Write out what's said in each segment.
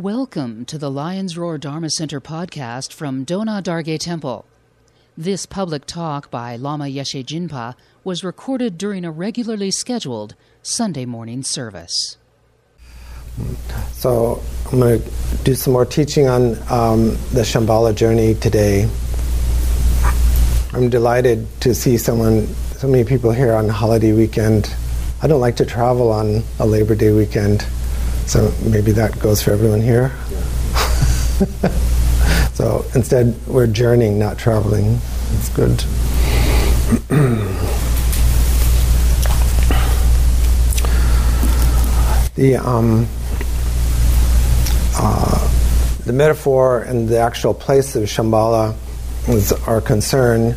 Welcome to the Lion's Roar Dharma Center podcast from Dona Dargay Temple. This public talk by Lama Yeshe Jinpa was recorded during a regularly scheduled Sunday morning service. So, I'm going to do some more teaching on um, the Shambhala journey today. I'm delighted to see someone, so many people here on holiday weekend. I don't like to travel on a Labor Day weekend. So maybe that goes for everyone here. Yeah. so instead, we're journeying, not traveling. It's good. the um, uh, the metaphor and the actual place of Shambhala is our concern,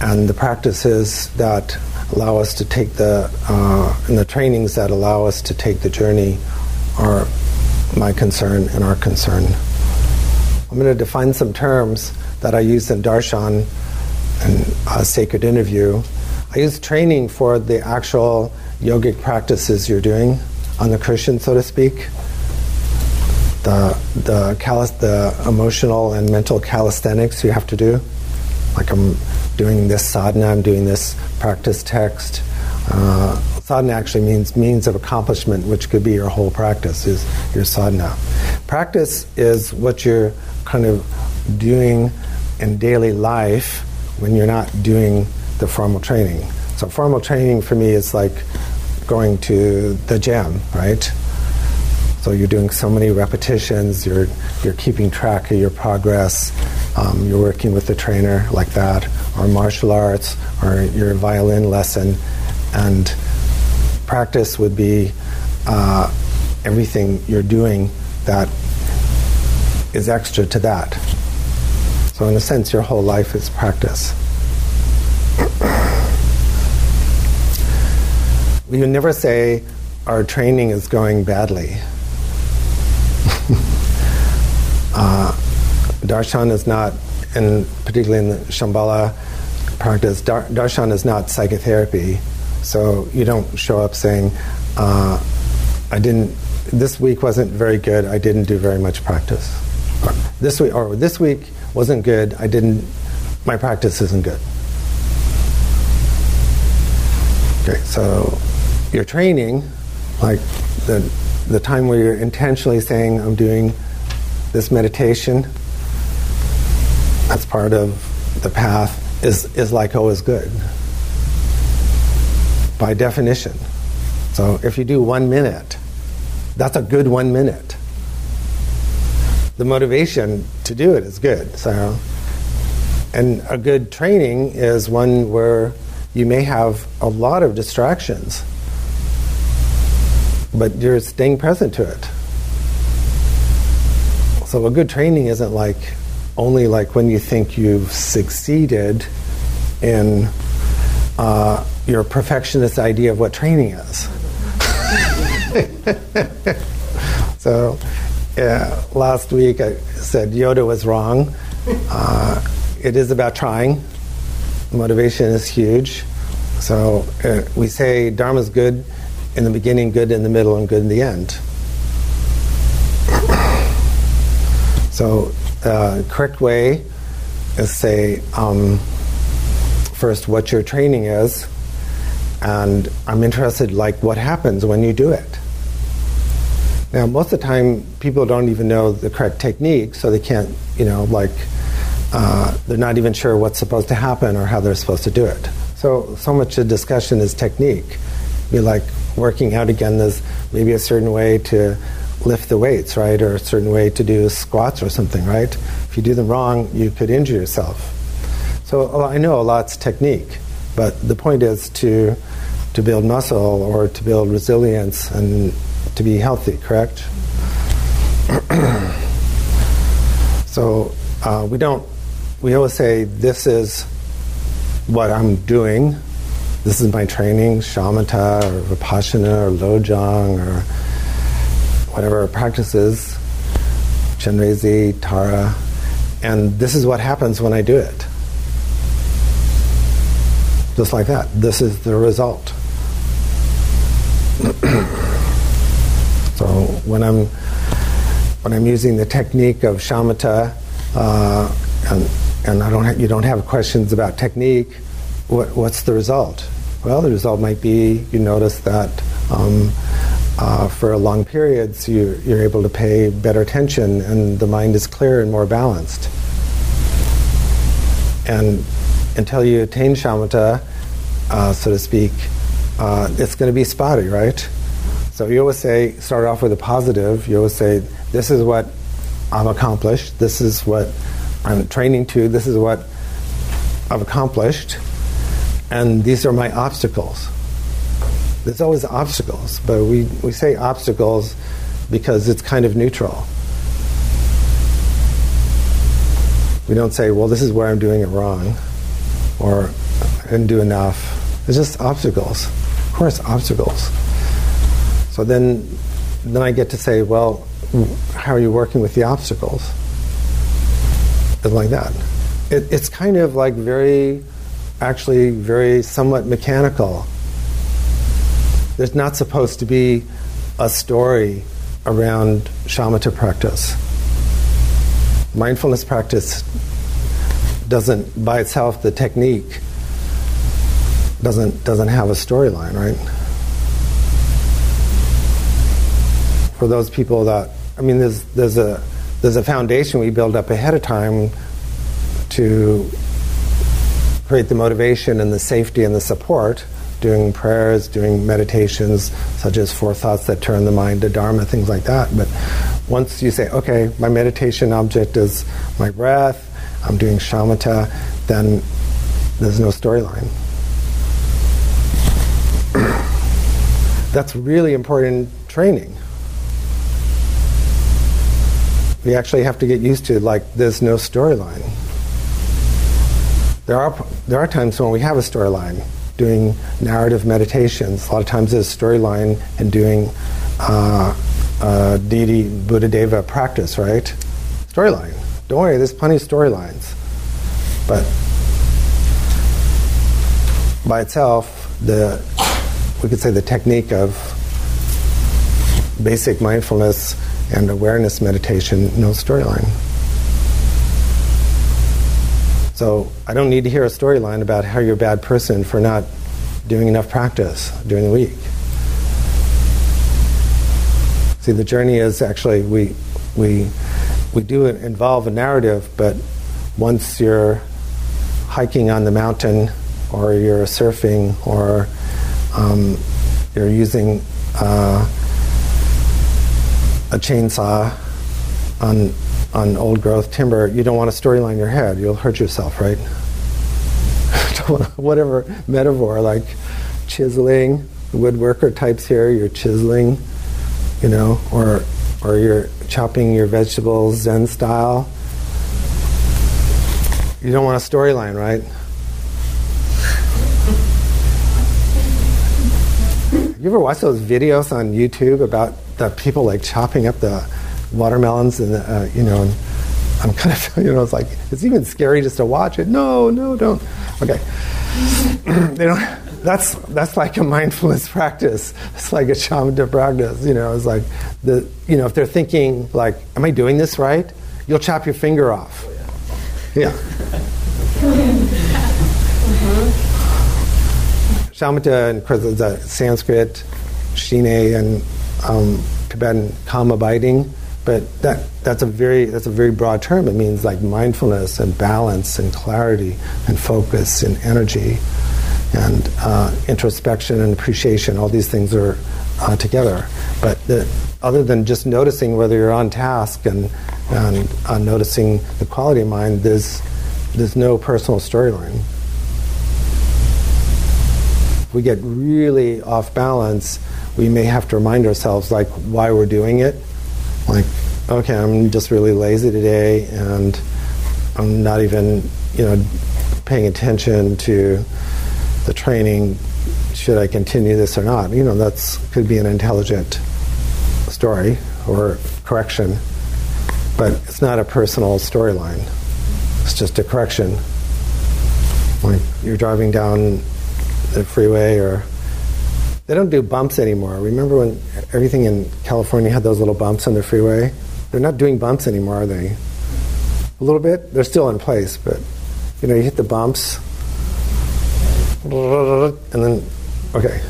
and the practices that allow us to take the uh, and the trainings that allow us to take the journey are my concern and our concern. I'm going to define some terms that I use in darshan and a sacred interview. I use training for the actual yogic practices you're doing on the cushion, so to speak. The the, calis- the emotional and mental calisthenics you have to do, like I'm doing this sadhana, I'm doing this practice text. Uh, sadhana actually means means of accomplishment, which could be your whole practice, is your sadhana. Practice is what you're kind of doing in daily life when you're not doing the formal training. So formal training for me is like going to the gym, right? So you're doing so many repetitions, you're, you're keeping track of your progress, um, you're working with the trainer like that, or martial arts, or your violin lesson, and practice would be uh, everything you're doing that is extra to that. So, in a sense, your whole life is practice. would never say our training is going badly. uh, darshan is not, and particularly in the Shambhala practice, dar- darshan is not psychotherapy. So you don't show up saying, uh, I didn't, this week wasn't very good, I didn't do very much practice. Or this week, or this week wasn't good, I didn't, my practice isn't good. Okay, so your training, like the, the time where you're intentionally saying, I'm doing this meditation, that's part of the path, is, is like always good by definition. So if you do one minute, that's a good one minute. The motivation to do it is good. So, and a good training is one where you may have a lot of distractions, but you're staying present to it. So a good training isn't like only like when you think you've succeeded in uh, your perfectionist idea of what training is. so, last week I said Yoda was wrong. Uh, it is about trying. Motivation is huge. So uh, we say Dharma is good in the beginning, good in the middle, and good in the end. so, uh, correct way is say um, first what your training is, and I'm interested like what happens when you do it. Now, most of the time, people don't even know the correct technique, so they can't, you know, like uh, they're not even sure what's supposed to happen or how they're supposed to do it. So, so much of discussion is technique. Be like working out again. There's maybe a certain way to lift the weights, right, or a certain way to do squats or something, right? If you do them wrong, you could injure yourself. So I know a lot's technique, but the point is to to build muscle or to build resilience and to be healthy, correct? so uh, we don't, we always say, this is what I'm doing. This is my training, shamatha or vipassana or lojong or whatever practices, practice chenrezi, tara, and this is what happens when I do it. Just like that. This is the result. so when I'm when I'm using the technique of shamatha, uh, and, and I don't ha- you don't have questions about technique, what, what's the result? Well, the result might be you notice that um, uh, for long periods you, you're able to pay better attention and the mind is clear and more balanced. And until you attain shamatha, uh, so to speak, uh, it's going to be spotty, right? So you always say, start off with a positive. You always say, this is what I've accomplished. This is what I'm training to. This is what I've accomplished. And these are my obstacles. There's always obstacles, but we, we say obstacles because it's kind of neutral. We don't say, well, this is where I'm doing it wrong, or I didn't do enough. It's just obstacles. Of course, obstacles. So then, then I get to say, well, how are you working with the obstacles? It's like that. It, it's kind of like very, actually, very somewhat mechanical. There's not supposed to be a story around shamatha practice. Mindfulness practice doesn't, by itself, the technique doesn't doesn't have a storyline, right? For those people that, I mean, there's there's a there's a foundation we build up ahead of time to create the motivation and the safety and the support doing prayers, doing meditations, such as four thoughts that turn the mind to Dharma, things like that. But once you say, okay, my meditation object is my breath, I'm doing shamatha, then there's no storyline. That's really important training. We actually have to get used to like there's no storyline. There are there are times when we have a storyline doing narrative meditations. A lot of times there's storyline in doing uh, uh, Buddha Deva practice, right? Storyline. Don't worry, there's plenty of storylines. But by itself, the we could say the technique of basic mindfulness and awareness meditation, no storyline. So I don't need to hear a storyline about how you're a bad person for not doing enough practice during the week. See, the journey is actually we we we do involve a narrative, but once you're hiking on the mountain, or you're surfing, or um, you're using uh, a chainsaw on on old growth timber, you don't want a storyline in your head. You'll hurt yourself, right? Whatever metaphor, like chiseling, woodworker types here, you're chiseling, you know, or or you're chopping your vegetables Zen style. You don't want a storyline, right? You ever watch those videos on YouTube about the people like chopping up the watermelons and uh, you know? And I'm kind of you know it's like it's even scary just to watch it. No, no, don't. Okay, they don't. That's that's like a mindfulness practice. It's like a shamatha practice. You know, it's like the you know if they're thinking like, am I doing this right? You'll chop your finger off. Yeah. Shamatha, and the Sanskrit, Shine, and um, Tibetan calm abiding. But that, that's, a very, that's a very broad term. It means like mindfulness and balance and clarity and focus and energy and uh, introspection and appreciation. All these things are uh, together. But the, other than just noticing whether you're on task and, and uh, noticing the quality of mind, there's, there's no personal storyline we get really off balance, we may have to remind ourselves like why we're doing it. Like, okay, I'm just really lazy today, and I'm not even, you know, paying attention to the training. Should I continue this or not? You know, that's could be an intelligent story or correction, but it's not a personal storyline. It's just a correction. Like you're driving down the freeway or they don't do bumps anymore. Remember when everything in California had those little bumps on the freeway? they're not doing bumps anymore, are they? A little bit. They're still in place, but you know, you hit the bumps, and then okay.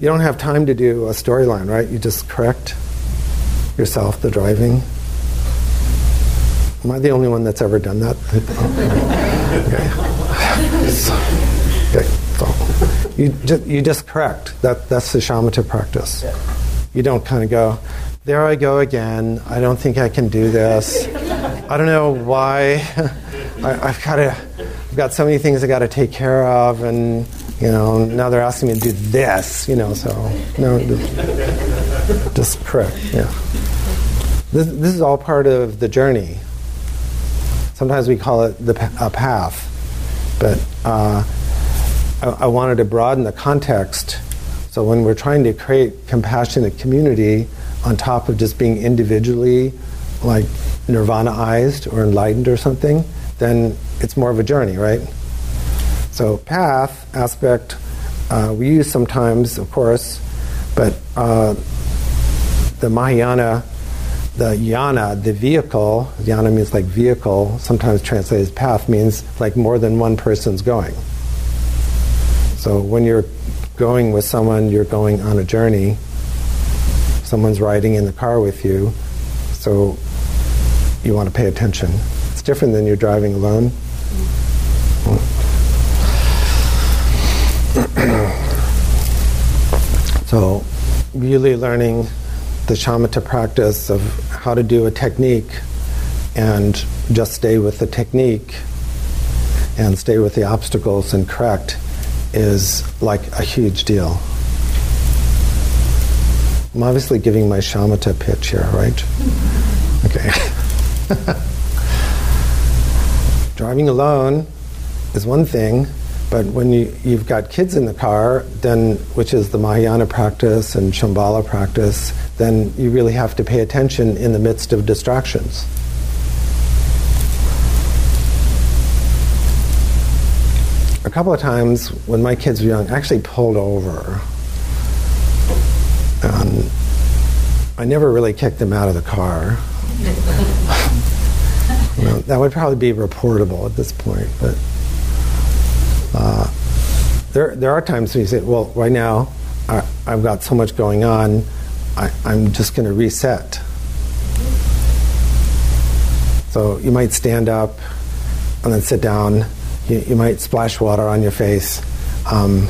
You don't have time to do a storyline, right? You just correct yourself, the driving. Am I the only one that's ever done that? okay. Okay. You just, you just correct. That that's the shamatha practice. You don't kind of go, there I go again. I don't think I can do this. I don't know why. I, have got to. I've got so many things I got to take care of, and you know now they're asking me to do this. You know, so no, just correct. Yeah. This, this is all part of the journey. Sometimes we call it the a path, but uh, I, I wanted to broaden the context. So when we're trying to create compassionate community, on top of just being individually like nirvanaized or enlightened or something, then it's more of a journey, right? So path aspect uh, we use sometimes, of course, but uh, the Mahayana the yana, the vehicle, yana means like vehicle, sometimes translated as path, means like more than one person's going. So when you're going with someone, you're going on a journey. Someone's riding in the car with you, so you want to pay attention. It's different than you're driving alone. so, really learning the shamatha practice of how to do a technique and just stay with the technique and stay with the obstacles and correct is like a huge deal. I'm obviously giving my shamatha pitch here, right? Okay. Driving alone is one thing, but when you, you've got kids in the car, then which is the Mahayana practice and Shambhala practice, then you really have to pay attention in the midst of distractions. A couple of times when my kids were young, I actually pulled over. I never really kicked them out of the car. that would probably be reportable at this point, but uh, there, there are times when you say, well, right now I, I've got so much going on, I, I'm just going to reset. So you might stand up and then sit down. You, you might splash water on your face. Um,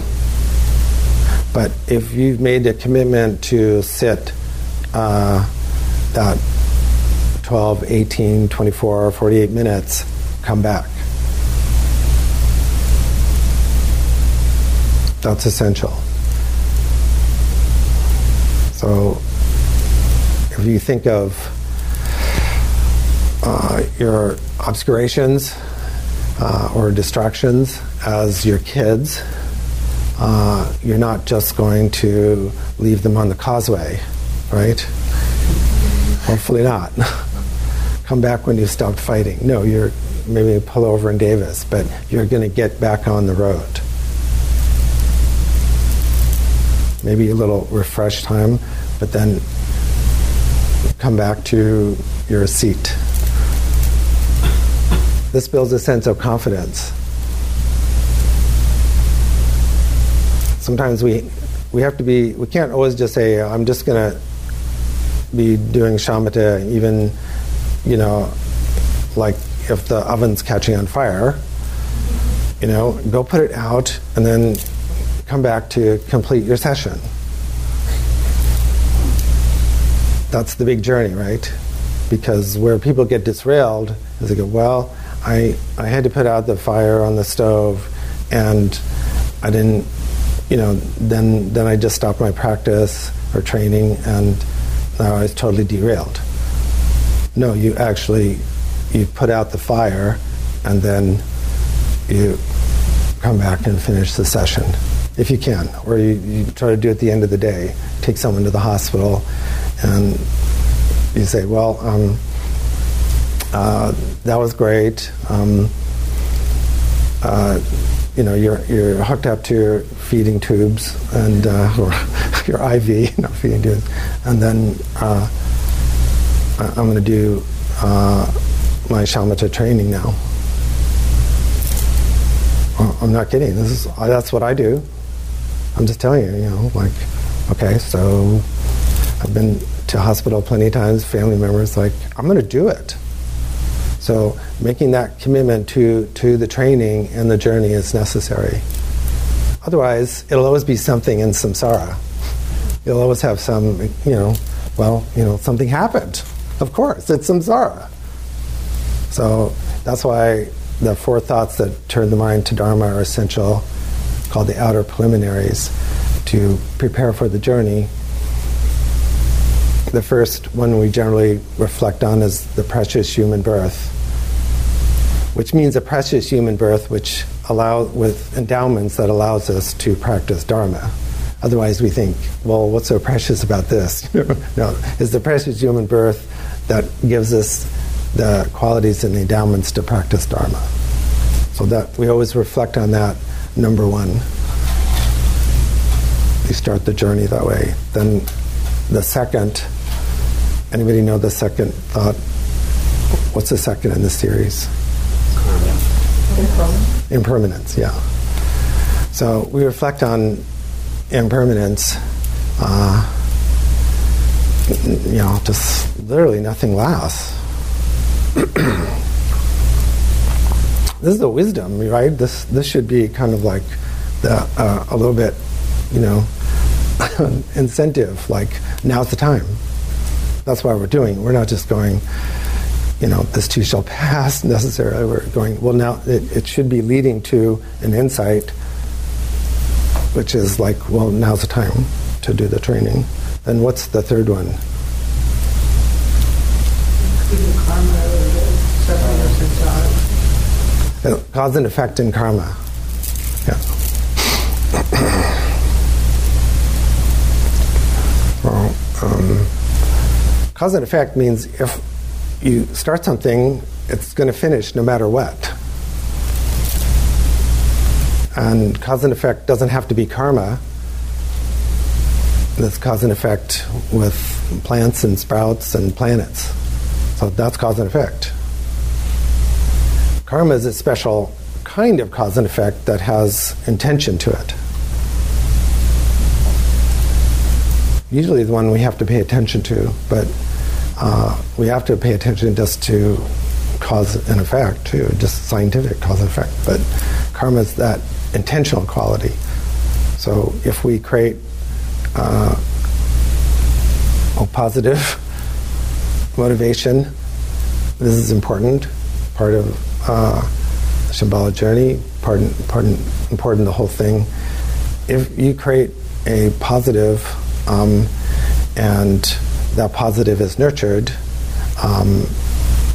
but if you've made a commitment to sit uh, that 12, 18, 24, 48 minutes, come back. That's essential. So if you think of uh, your obscurations uh, or distractions as your kids, uh, you're not just going to leave them on the causeway, right? Hopefully not. Come back when you stopped fighting. No, you're maybe pull over in Davis, but you're going to get back on the road. maybe a little refresh time, but then come back to your seat. This builds a sense of confidence. Sometimes we we have to be we can't always just say I'm just going to be doing shamatha even you know like if the oven's catching on fire you know go put it out and then come back to complete your session. That's the big journey, right? Because where people get disrailed is they go, well, I, I had to put out the fire on the stove and I didn't, you know, then, then I just stopped my practice or training and now I was totally derailed. No, you actually, you put out the fire and then you come back and finish the session if you can, or you, you, try to do it at the end of the day. Take someone to the hospital, and you say, "Well, um, uh, that was great. Um, uh, you know, you're you're hooked up to your feeding tubes and uh, or your IV, not feeding tubes, and then." Uh, I, am going to do my shamatha training now. I'm not kidding. This is that's what I do. I'm just telling you, you know, like, okay, so I've been to hospital plenty of times. Family members like, I'm going to do it. So making that commitment to to the training and the journey is necessary. Otherwise, it'll always be something in samsara. You'll always have some, you know, well, you know, something happened. Of course, it's samsara. So that's why the four thoughts that turn the mind to Dharma are essential, called the outer preliminaries, to prepare for the journey. The first one we generally reflect on is the precious human birth, which means a precious human birth which allow with endowments that allows us to practice Dharma. Otherwise, we think, well, what's so precious about this? no, it's the precious human birth that gives us the qualities and the endowments to practice Dharma. So that we always reflect on that. Number one, we start the journey that way. Then the second, anybody know the second thought? What's the second in the series? Impermanence. Impermanence, yeah. So we reflect on impermanence, uh, you know, just literally nothing lasts. this is the wisdom, right? This this should be kind of like the uh, a little bit, you know, incentive. Like now's the time. That's why we're doing. We're not just going. You know, this too shall pass necessarily. We're going, well, now it, it should be leading to an insight which is like, well, now's the time to do the training. Then what's the third one? Uh, cause and effect in karma. Yeah. well, um, cause and effect means if you start something, it's going to finish no matter what. And cause and effect doesn't have to be karma. There's cause and effect with plants and sprouts and planets. So that's cause and effect. Karma is a special kind of cause and effect that has intention to it. Usually the one we have to pay attention to, but uh, we have to pay attention just to cause and effect, to just scientific cause and effect. But karma is that intentional quality. So if we create uh, a positive motivation, this is important, part of uh, the Shambhala journey, part, part, important the whole thing. If you create a positive um, and that positive is nurtured, um,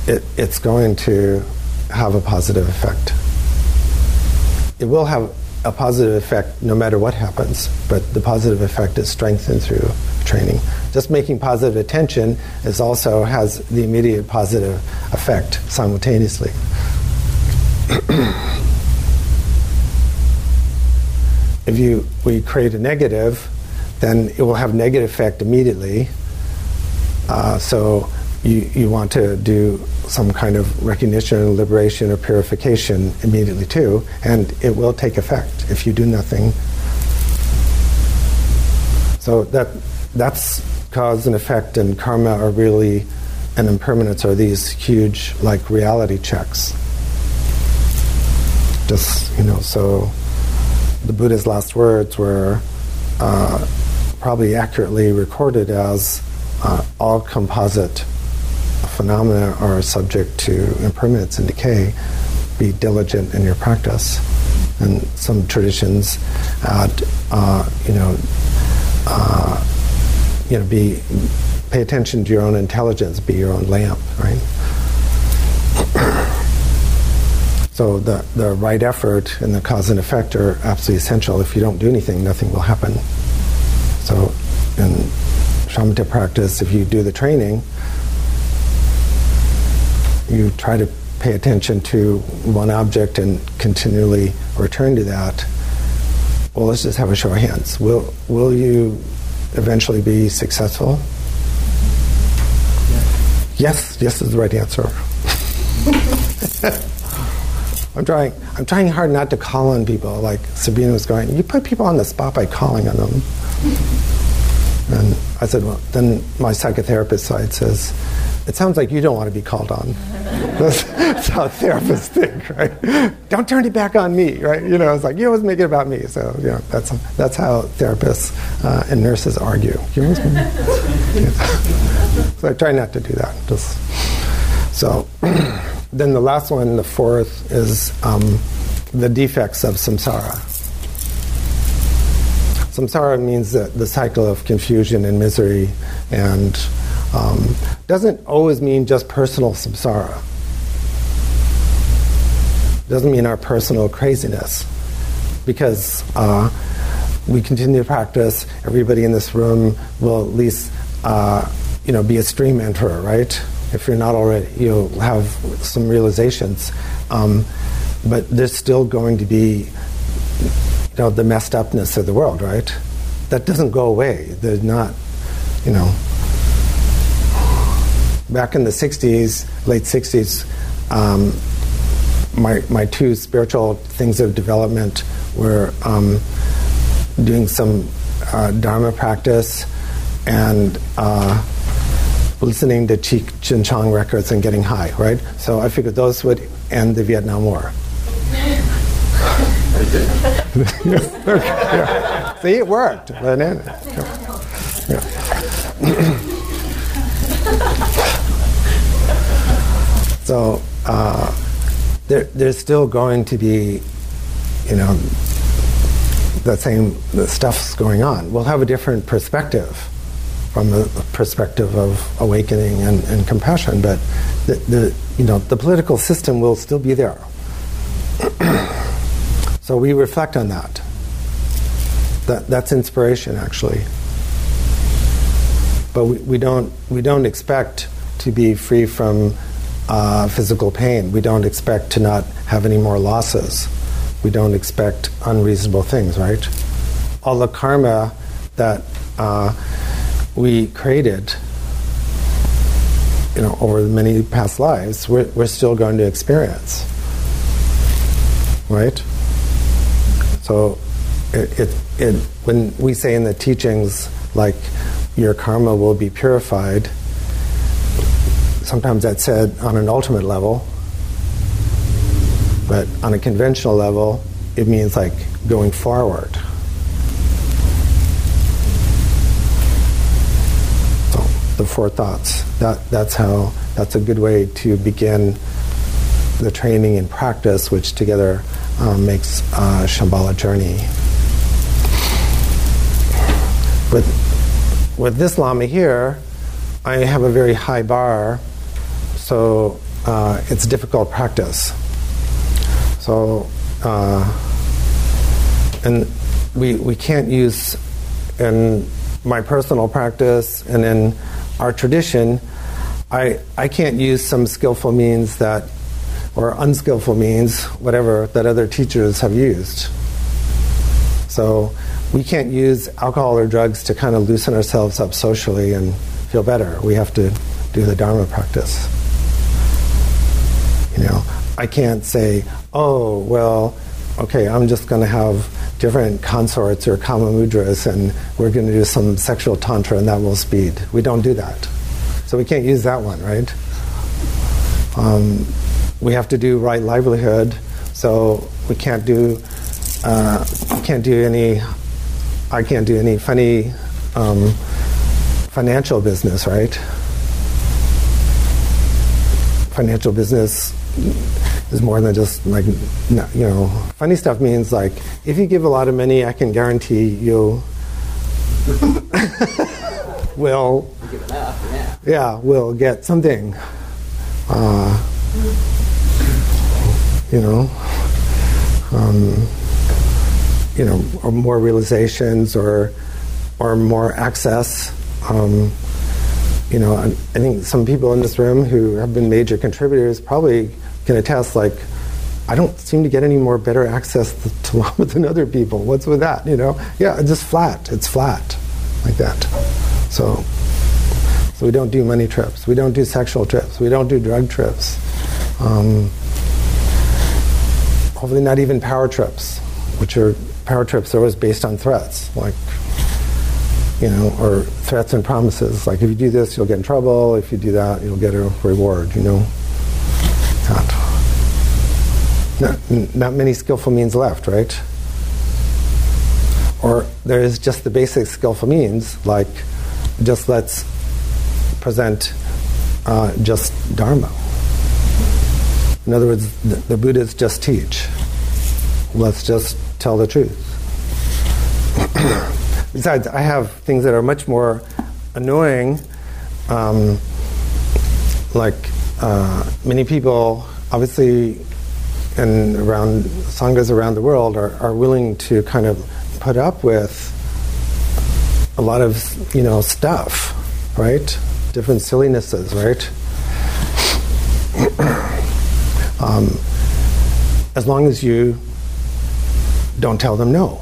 it, it's going to have a positive effect it will have a positive effect no matter what happens, but the positive effect is strengthened through training. Just making positive attention is also has the immediate positive effect simultaneously. if you we create a negative, then it will have negative effect immediately. Uh, so you, you want to do some kind of recognition, liberation, or purification immediately too, and it will take effect if you do nothing. So that that's cause and effect, and karma are really, and impermanence are these huge like reality checks. Just you know, so the Buddha's last words were uh, probably accurately recorded as uh, all composite phenomena are subject to impermanence and decay, be diligent in your practice. And some traditions add, uh, you know, uh, you know, be pay attention to your own intelligence, be your own lamp, right? so the the right effort and the cause and effect are absolutely essential. If you don't do anything, nothing will happen. So in shamatha practice, if you do the training, you try to pay attention to one object and continually return to that, well, let's just have a show of hands. Will, will you eventually be successful? Yes, yes is the right answer. I'm trying. I'm trying hard not to call on people. Like Sabina was going, you put people on the spot by calling on them. And I said, well, then my psychotherapist side says, it sounds like you don't want to be called on. that's, that's, how therapists think, right? Don't turn it back on me, right? You know, it's like you always make it about me. So, you know, that's that's how therapists uh, and nurses argue. You know so I try not to do that. Just so. then the last one, the fourth, is um, the defects of samsara. Samsara means the, the cycle of confusion and misery, and um, doesn't always mean just personal samsara. It doesn't mean our personal craziness, because uh, we continue to practice. Everybody in this room will at least, uh, you know, be a stream enterer, right? If you're not already, you'll have some realizations. Um, but there's still going to be, know, the messed upness of the world, right? That doesn't go away. They're not, you know. Back in the 60s, late 60s, um, my, my two spiritual things of development were um, doing some uh, Dharma practice and uh, listening to Cheech and Chong records and getting high, right? So I figured those would end the Vietnam War. Yeah. See, it worked. So uh, there, there's still going to be, you know, the same the stuff's going on. We'll have a different perspective from the perspective of awakening and, and compassion, but the, the, you know, the political system will still be there. so we reflect on that. that. That's inspiration, actually. But we, we, don't, we don't expect to be free from uh, physical pain. We don't expect to not have any more losses. We don't expect unreasonable things, right? All the karma that uh, we created, you know, over many past lives, we're, we're still going to experience, right? So, it, it, it, when we say in the teachings, like, your karma will be purified, sometimes that's said on an ultimate level, but on a conventional level, it means like going forward. So the four thoughts. That that's how that's a good way to begin the training and practice, which together um, makes uh, Shambhala journey. With with this lama here, I have a very high bar so uh, it's difficult practice. So, uh, and we, we can't use, in my personal practice and in our tradition, I, I can't use some skillful means that, or unskillful means, whatever, that other teachers have used. So we can't use alcohol or drugs to kind of loosen ourselves up socially and feel better. We have to do the Dharma practice. You know, I can't say, oh, well, okay, I'm just going to have different consorts or karma mudras and we're going to do some sexual tantra and that will speed. We don't do that. So we can't use that one, right? Um, we have to do right livelihood, so we can't do uh, can't do any. I can't do any funny um, financial business, right? Financial business is more than just like you know funny stuff means like if you give a lot of money i can guarantee you will yeah. will get something uh, you know um, you know or more realizations or or more access um, you know, I, think some people in this room who have been major contributors probably can attest, like, I don't seem to get any more better access to Lama than other people. What's with that? You know? Yeah, it's just flat. It's flat, like that. So, So we don't do money trips. We don't do sexual trips. We don't do drug trips. Um, hopefully, not even power trips, which are power trips are always based on threats, like you know, or threats and promises. Like if you do this, you'll get in trouble. If you do that, you'll get a reward. You know, not not, many skillful means left, right? Or there is just the basic skillful means, like just let's present uh, just Dharma. In other words, the, Buddhas just teach. Let's just tell the truth. Besides, I have things that are much more annoying, um, like uh, many people, obviously, and around sanghas around the world are, are willing to kind of put up with a lot of you know stuff, right? Different sillinesses, right? um, as long as you don't tell them no.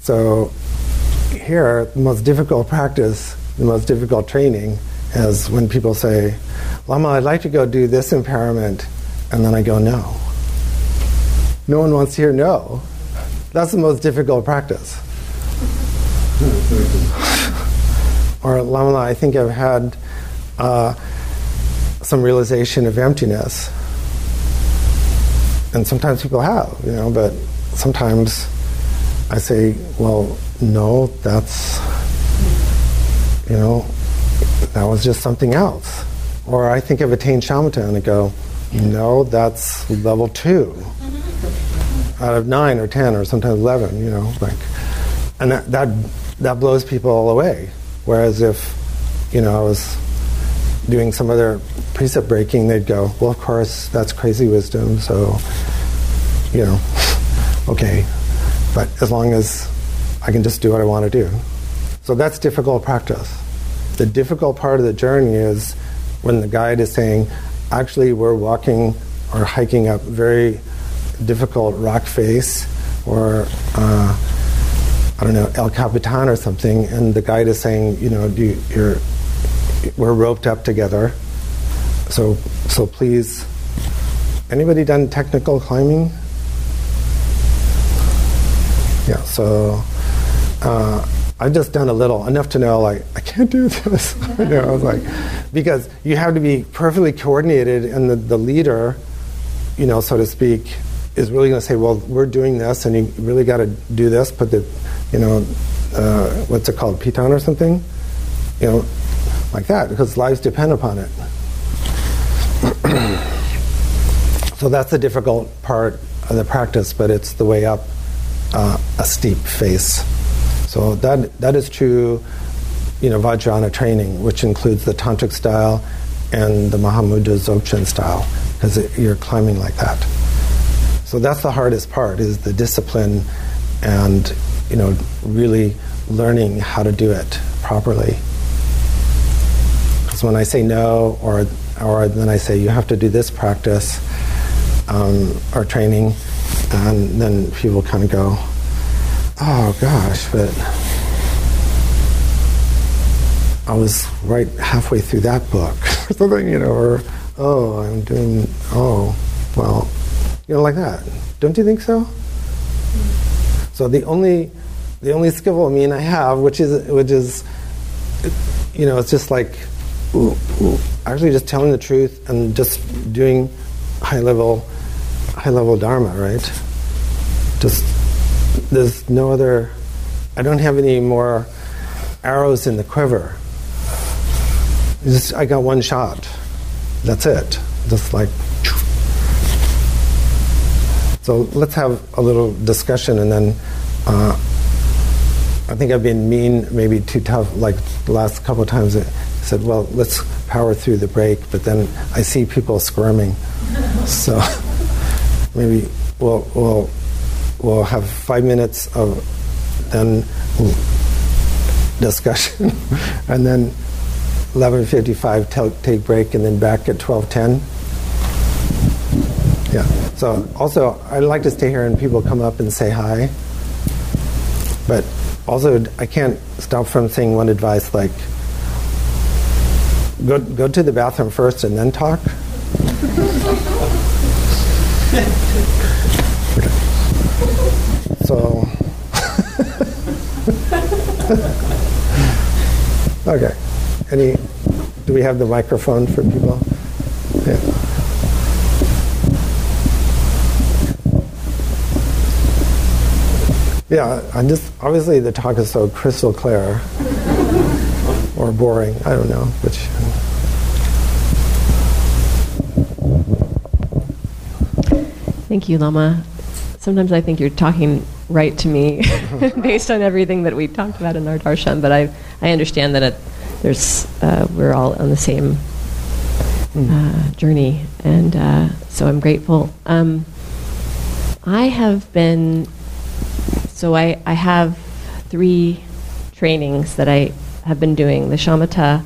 So here, the most difficult practice, the most difficult training is when people say, Lama, I'd like to go do this impairment, and then I go, no. No one wants to hear no. That's the most difficult practice. or Lama, I think I've had uh, some realization of emptiness. And sometimes people have, you know, but sometimes I say, well, no, that's, you know, that was just something else. Or I think of attained shamatha and I go, no, that's level two out of nine or ten or sometimes eleven, you know, like, and that that, that blows people all away. Whereas if, you know, I was doing some other precept breaking, they'd go, well, of course, that's crazy wisdom, so, you know, okay. But as long as I can just do what I want to do. So that's difficult practice. The difficult part of the journey is when the guide is saying, actually, we're walking or hiking up very difficult rock face or uh, I don't know El Capitan or something, and the guide is saying, you know, you, you're we're roped up together. So so please, anybody done technical climbing? Yeah. So. Uh, I've just done a little, enough to know like I can't do this. you know, I was like, because you have to be perfectly coordinated, and the, the leader, you know, so to speak, is really going to say, well, we're doing this, and you really got to do this. Put the, you know, uh, what's it called, piton or something, you know, like that, because lives depend upon it. so that's the difficult part of the practice, but it's the way up uh, a steep face. So that that is true, you know, Vajrayana training, which includes the tantric style and the Mahamudra Dzogchen style, because you're climbing like that. So that's the hardest part is the discipline and you know really learning how to do it properly. Because when I say no, or or then I say you have to do this practice um, or training, and then people kind of go, oh gosh, but I was right halfway through that book or something, you know, or oh, I'm doing, oh, well, you know, like that. Don't you think so? So the only, the only skillful mean I have, which is, which is, you know, it's just like actually just telling the truth and just doing high level, high level dharma, right? Just there's no other. I don't have any more arrows in the quiver. Just, I got one shot. That's it. Just like. So let's have a little discussion, and then uh, I think I've been mean, maybe too tough. Like the last couple times, said, "Well, let's power through the break," but then I see people squirming, so maybe we'll we'll we'll have five minutes of then discussion, and then 11:55 take break, and then back at 12:10. Yeah. So also, I'd like to stay here and people come up and say hi. But also, I can't stop from saying one advice like, go, go to the bathroom first and then talk? So, okay. Any, do we have the microphone for people? Yeah. Yeah, I'm just, obviously the talk is so crystal clear or boring. I don't know which. Thank you, Lama. Sometimes I think you're talking right to me based on everything that we talked about in our darshan, but I, I understand that it, there's, uh, we're all on the same uh, journey, and uh, so I'm grateful. Um, I have been, so I, I have three trainings that I have been doing the shamatha,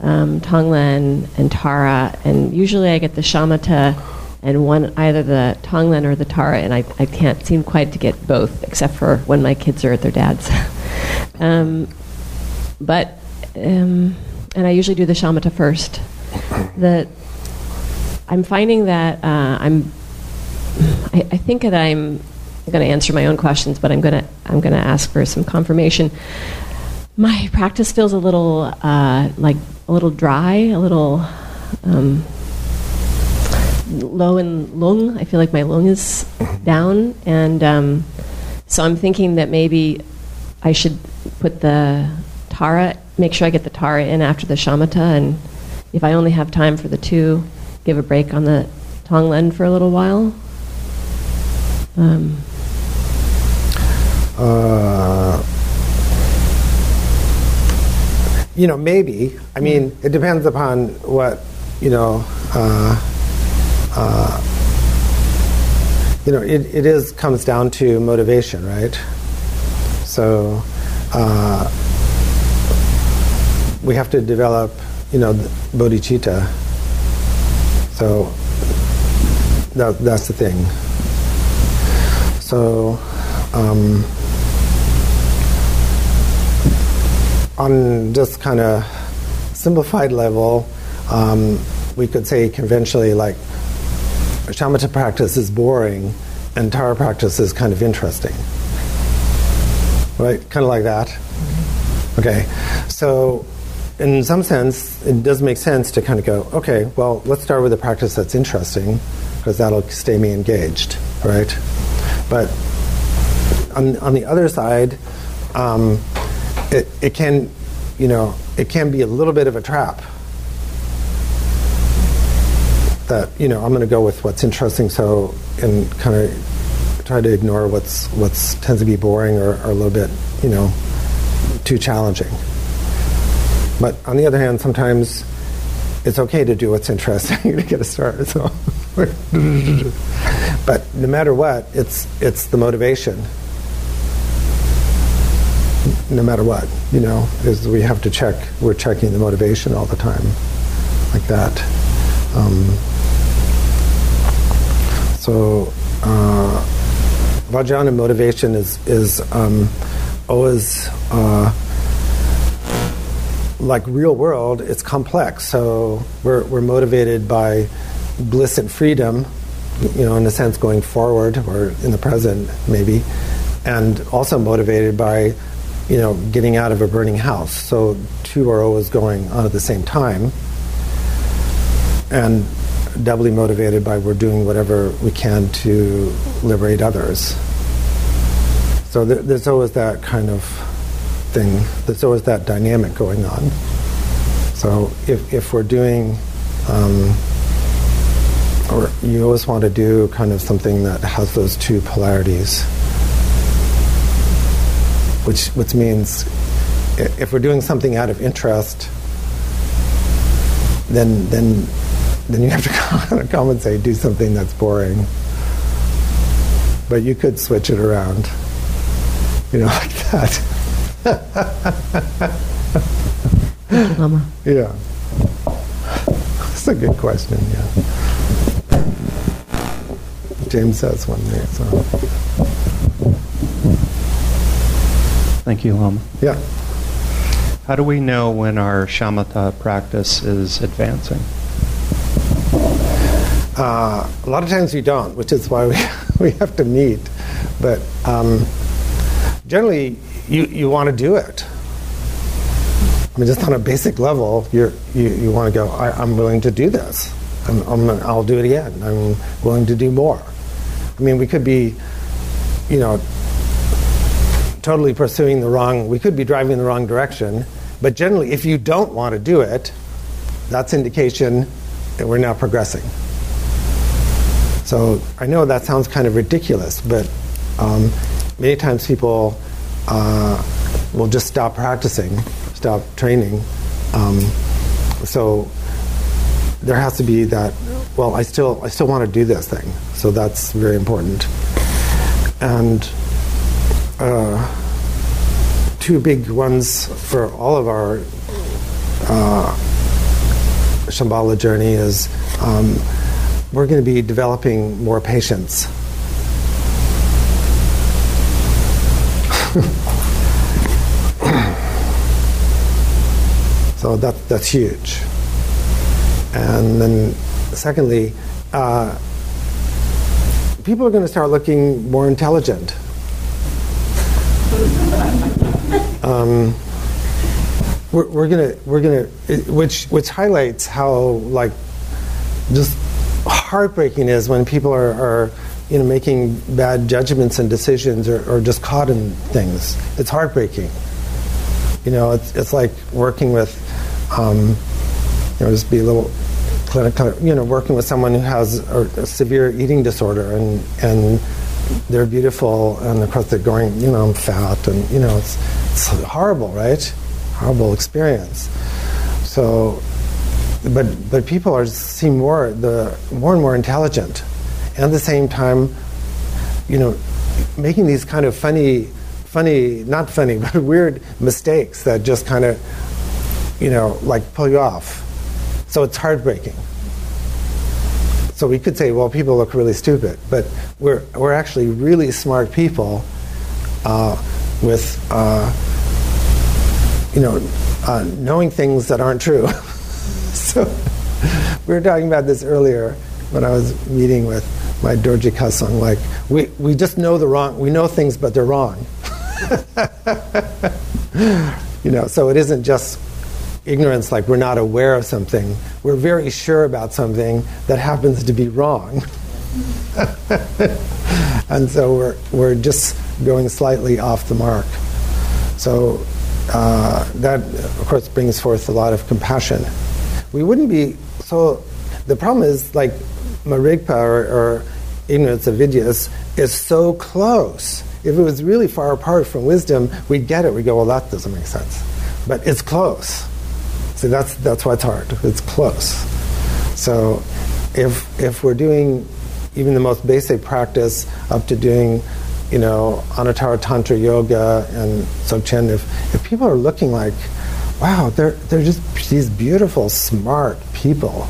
um, tonglen, and tara, and usually I get the shamatha and one either the tonglen or the tara, and I, I can't seem quite to get both, except for when my kids are at their dad's. um, but um, and I usually do the shamatha first. That I'm finding that uh, I'm. I, I think that I'm going to answer my own questions, but I'm going to I'm going to ask for some confirmation. My practice feels a little uh, like a little dry, a little. Um, low in lung. I feel like my lung is down, and um, so I'm thinking that maybe I should put the Tara, make sure I get the Tara in after the Shamatha, and if I only have time for the two, give a break on the Tonglen for a little while. Um, uh, you know, maybe. I mean, it depends upon what you know. Uh, uh, you know, it, it is comes down to motivation, right? So uh, we have to develop, you know, bodhicitta. So that, that's the thing. So um, on just kind of simplified level, um, we could say conventionally like shamatha practice is boring and Tara practice is kind of interesting. Right? Kind of like that. Okay. So, in some sense, it does make sense to kind of go, okay, well, let's start with a practice that's interesting because that'll stay me engaged, right? But on, on the other side, um, it, it can, you know, it can be a little bit of a trap that you know I'm going to go with what's interesting, so and kind of try to ignore what's what's tends to be boring or, or a little bit you know too challenging. But on the other hand, sometimes it's okay to do what's interesting to get a start. So, but no matter what, it's it's the motivation. No matter what, you know, is we have to check. We're checking the motivation all the time, like that. Um, so, uh, Vajrayana motivation is is um, always uh, like real world. It's complex. So we're we're motivated by bliss and freedom, you know, in a sense, going forward or in the present, maybe, and also motivated by you know getting out of a burning house. So two are always going on at the same time, and doubly motivated by we're doing whatever we can to liberate others. So th- there's always that kind of thing. There's always that dynamic going on. So if if we're doing, um, or you always want to do kind of something that has those two polarities, which which means if we're doing something out of interest, then then then you have to come and say, do something that's boring. But you could switch it around, you know, like that. Thank you, Lama. Yeah. That's a good question, yeah. James has one there, so. Thank you, Lama. Yeah. How do we know when our shamatha practice is advancing? Uh, a lot of times we don't, which is why we, we have to meet. But um, generally, you, you want to do it. I mean, just on a basic level, you're, you, you want to go, I, am willing to do this. I'm, I'm, I'll do it again. I'm willing to do more. I mean, we could be, you know, totally pursuing the wrong, we could be driving in the wrong direction. But generally, if you don't want to do it, that's indication that we're now progressing. So I know that sounds kind of ridiculous, but um, many times people uh, will just stop practicing, stop training. Um, so there has to be that. Well, I still I still want to do this thing, so that's very important. And uh, two big ones for all of our uh, Shambhala journey is. Um, we're going to be developing more patience. so that, that's huge. And then, secondly, uh, people are going to start looking more intelligent. Um, we're, we're gonna we're gonna which which highlights how like just heartbreaking is when people are, are you know, making bad judgments and decisions or, or, just caught in things. It's heartbreaking. You know, it's, it's like working with, um, you know, just be a little clinical, you know, working with someone who has a, a, severe eating disorder and, and they're beautiful and of course they're going, you know, I'm fat and, you know, it's, it's horrible, right? Horrible experience. So but but people are seem more the more and more intelligent, and at the same time, you know, making these kind of funny, funny not funny but weird mistakes that just kind of, you know, like pull you off. So it's heartbreaking. So we could say, well, people look really stupid, but we're we're actually really smart people uh, with. Uh, you know, uh, knowing things that aren't true. so we were talking about this earlier when I was meeting with my Dorje Kelsang. Like we, we just know the wrong, we know things, but they're wrong. you know, so it isn't just ignorance like we're not aware of something. We're very sure about something that happens to be wrong. and so we're, we're just going slightly off the mark. So uh, that, of course, brings forth a lot of compassion we wouldn't be so. The problem is like Marigpa or, or ignorance of Vidyas is so close. If it was really far apart from wisdom, we'd get it. We'd go, well, that doesn't make sense. But it's close. See, that's that's why it's hard. It's close. So, if if we're doing even the most basic practice up to doing, you know, Anuttara Tantra Yoga and Dzogchen, if, if people are looking like wow, they're, they're just these beautiful, smart people.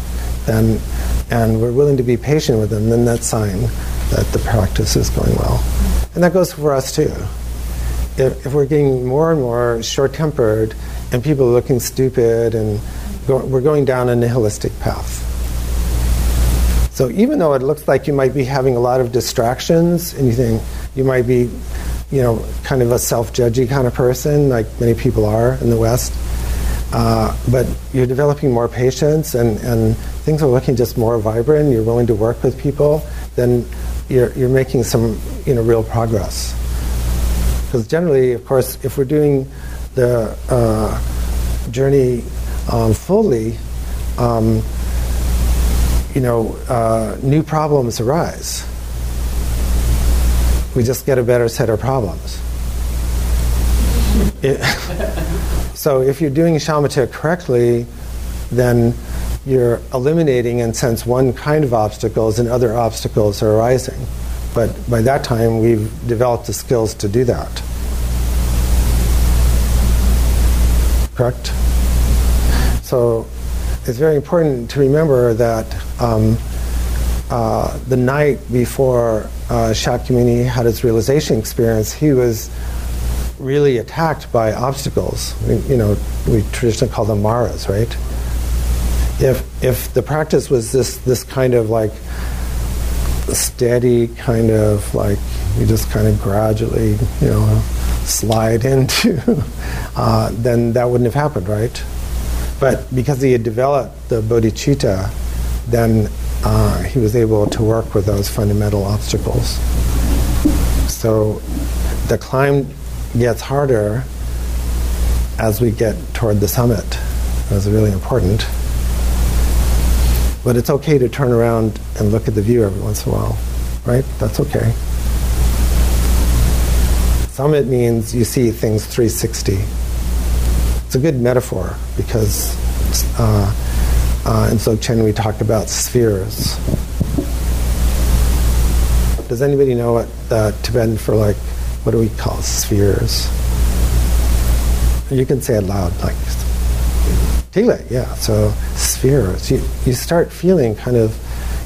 And, and we're willing to be patient with them, then that's sign that the practice is going well. And that goes for us too. If, if we're getting more and more short tempered and people are looking stupid and go, we're going down a nihilistic path. So even though it looks like you might be having a lot of distractions and you think you might be, you know, kind of a self-judgy kind of person, like many people are in the West, uh, but you're developing more patience and, and things are looking just more vibrant, you're willing to work with people, then you're, you're making some you know, real progress. Because generally, of course, if we're doing the uh, journey um, fully, um, you know, uh, new problems arise. We just get a better set of problems. It, So if you're doing shamatha correctly, then you're eliminating, in sense, one kind of obstacles and other obstacles are arising. But by that time, we've developed the skills to do that. Correct? So it's very important to remember that um, uh, the night before uh, Shakyamuni had his realization experience, he was really attacked by obstacles. You know, we traditionally call them maras, right? If if the practice was this this kind of like steady kind of like you just kind of gradually you know slide into, uh, then that wouldn't have happened, right? But because he had developed the bodhicitta, then uh, he was able to work with those fundamental obstacles. So the climb gets harder as we get toward the summit. That's really important. But it's okay to turn around and look at the view every once in a while, right? That's okay. Summit means you see things 360. It's a good metaphor because uh, uh, in Dzogchen we talk about spheres. Does anybody know what uh, Tibetan for like, what do we call spheres? You can say it loud, like Thigle, yeah. So spheres. You, you start feeling kind of,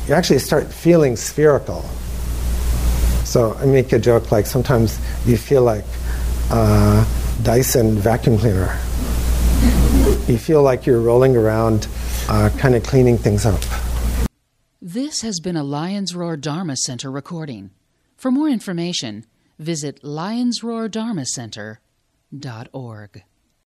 you actually start feeling spherical. So I make a joke like sometimes you feel like uh, Dyson vacuum cleaner. You feel like you're rolling around, uh, kind of cleaning things up. This has been a Lions Roar Dharma Center recording. For more information, visit lionsroardharmacenter.org.